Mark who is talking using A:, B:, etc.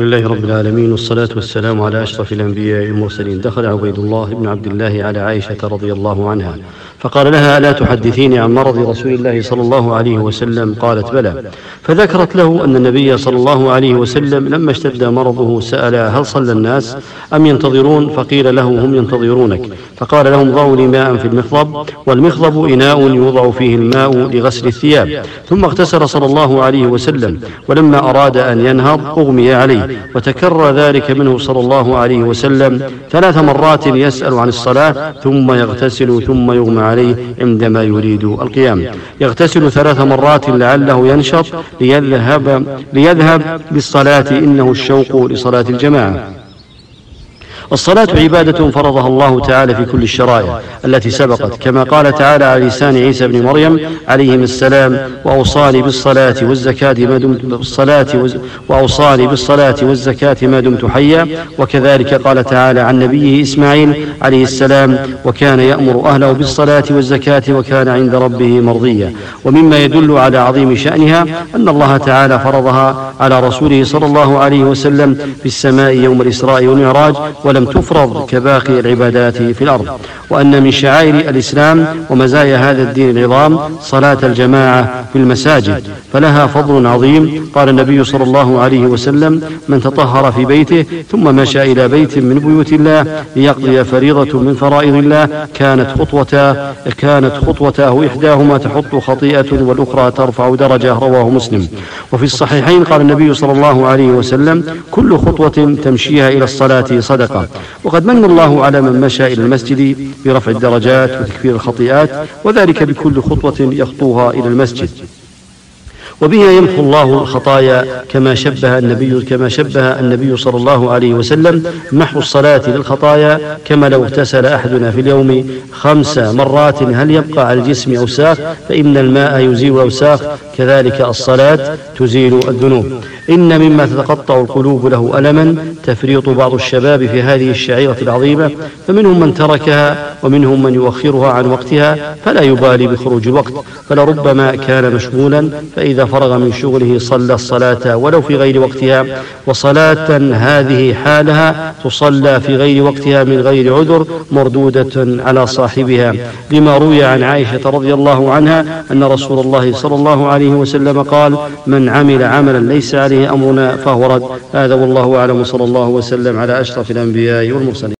A: لله رب العالمين والصلاة والسلام على أشرف الأنبياء والمرسلين. دخل عبيد الله بن عبد الله على عائشة رضي الله عنها فقال لها ألا تحدثيني عن مرض رسول الله صلى الله عليه وسلم؟ قالت بلى. فذكرت له أن النبي صلى الله عليه وسلم لما اشتد مرضه سأل هل صلى الناس؟ أم ينتظرون؟ فقيل له هم ينتظرونك. فقال لهم ضعوا لي ماء في المخضب والمخضب إناء يوضع فيه الماء لغسل الثياب. ثم اغتسل صلى الله عليه وسلم ولما أراد أن ينهض أغمي عليه. وتكرر ذلك منه صلى الله عليه وسلم ثلاث مرات يسأل عن الصلاة ثم يغتسل ثم يغمى عليه عندما يريد القيام. يغتسل ثلاث مرات لعله ينشط ليذهب, ليذهب بالصلاة إنه الشوق لصلاة الجماعة. الصلاة عبادة فرضها الله تعالى في كل الشرائع التي سبقت. كما قال تعالى على لسان عيسى بن مريم عليهم السلام وأوصاني بالصلاة والزكاة ما دمت بالصلاة وأوصاني بالصلاة والزكاة ما دمت حيا. وكذلك قال تعالى عن نبيه إسماعيل عليه السلام وكان يأمر أهله بالصلاة والزكاة وكان عند ربه مرضيا. ومما يدل على عظيم شأنها أن الله تعالى فرضها على رسوله صلى الله عليه وسلم في السماء يوم الإسراء والمعراج ولم تفرض كباقي العبادات في الأرض وأن من شعائر الإسلام ومزايا هذا الدين العظام صلاة الجماعة في المساجد فلها فضل عظيم. قال النبي صلى الله عليه وسلم من تطهر في بيته ثم مشى إلى بيت من بيوت الله ليقضي فريضة من فرائض الله كانت خطوة كانت خطوته إحداهما تحط خطيئة والأخرى ترفع درجة رواه مسلم. وفي الصحيحين قال النبي صلى الله عليه وسلم كل خطوة تمشيها إلى الصلاة صدقة. وقد من الله على من مشى إلى المسجد برفع الدرجات وتكفير الخطيئات وذلك بكل خطوة يخطوها إلى المسجد. وبها يمحو الله الخطايا كما شبه النبي كما شبه النبي صلى الله عليه وسلم محو الصلاة للخطايا كما لو اغتسل أحدنا في اليوم خمس مرات هل يبقى على الجسم أوساخ؟ فإن الماء يزيل الأوساخ كذلك الصلاة تزيل الذنوب. إن مما تتقطع القلوب له ألما تفريط بعض الشباب في هذه الشعيرة العظيمة فمنهم من تركها ومنهم من يؤخرها عن وقتها فلا يبالي بخروج الوقت فلربما كان مشغولا فإذا فرغ من شغله صلى الصلاة ولو في غير وقتها وصلاة هذه حالها تصلى في غير وقتها من غير عذر مردودة على صاحبها. لما روي عن عائشة رضي الله عنها أن رسول الله صلى الله عليه وسلم قال من عمل عملا ليس عليه أمرنا فهو رد. هذا والله أعلم صلى الله وسلم على أشرف الأنبياء والمرسلين.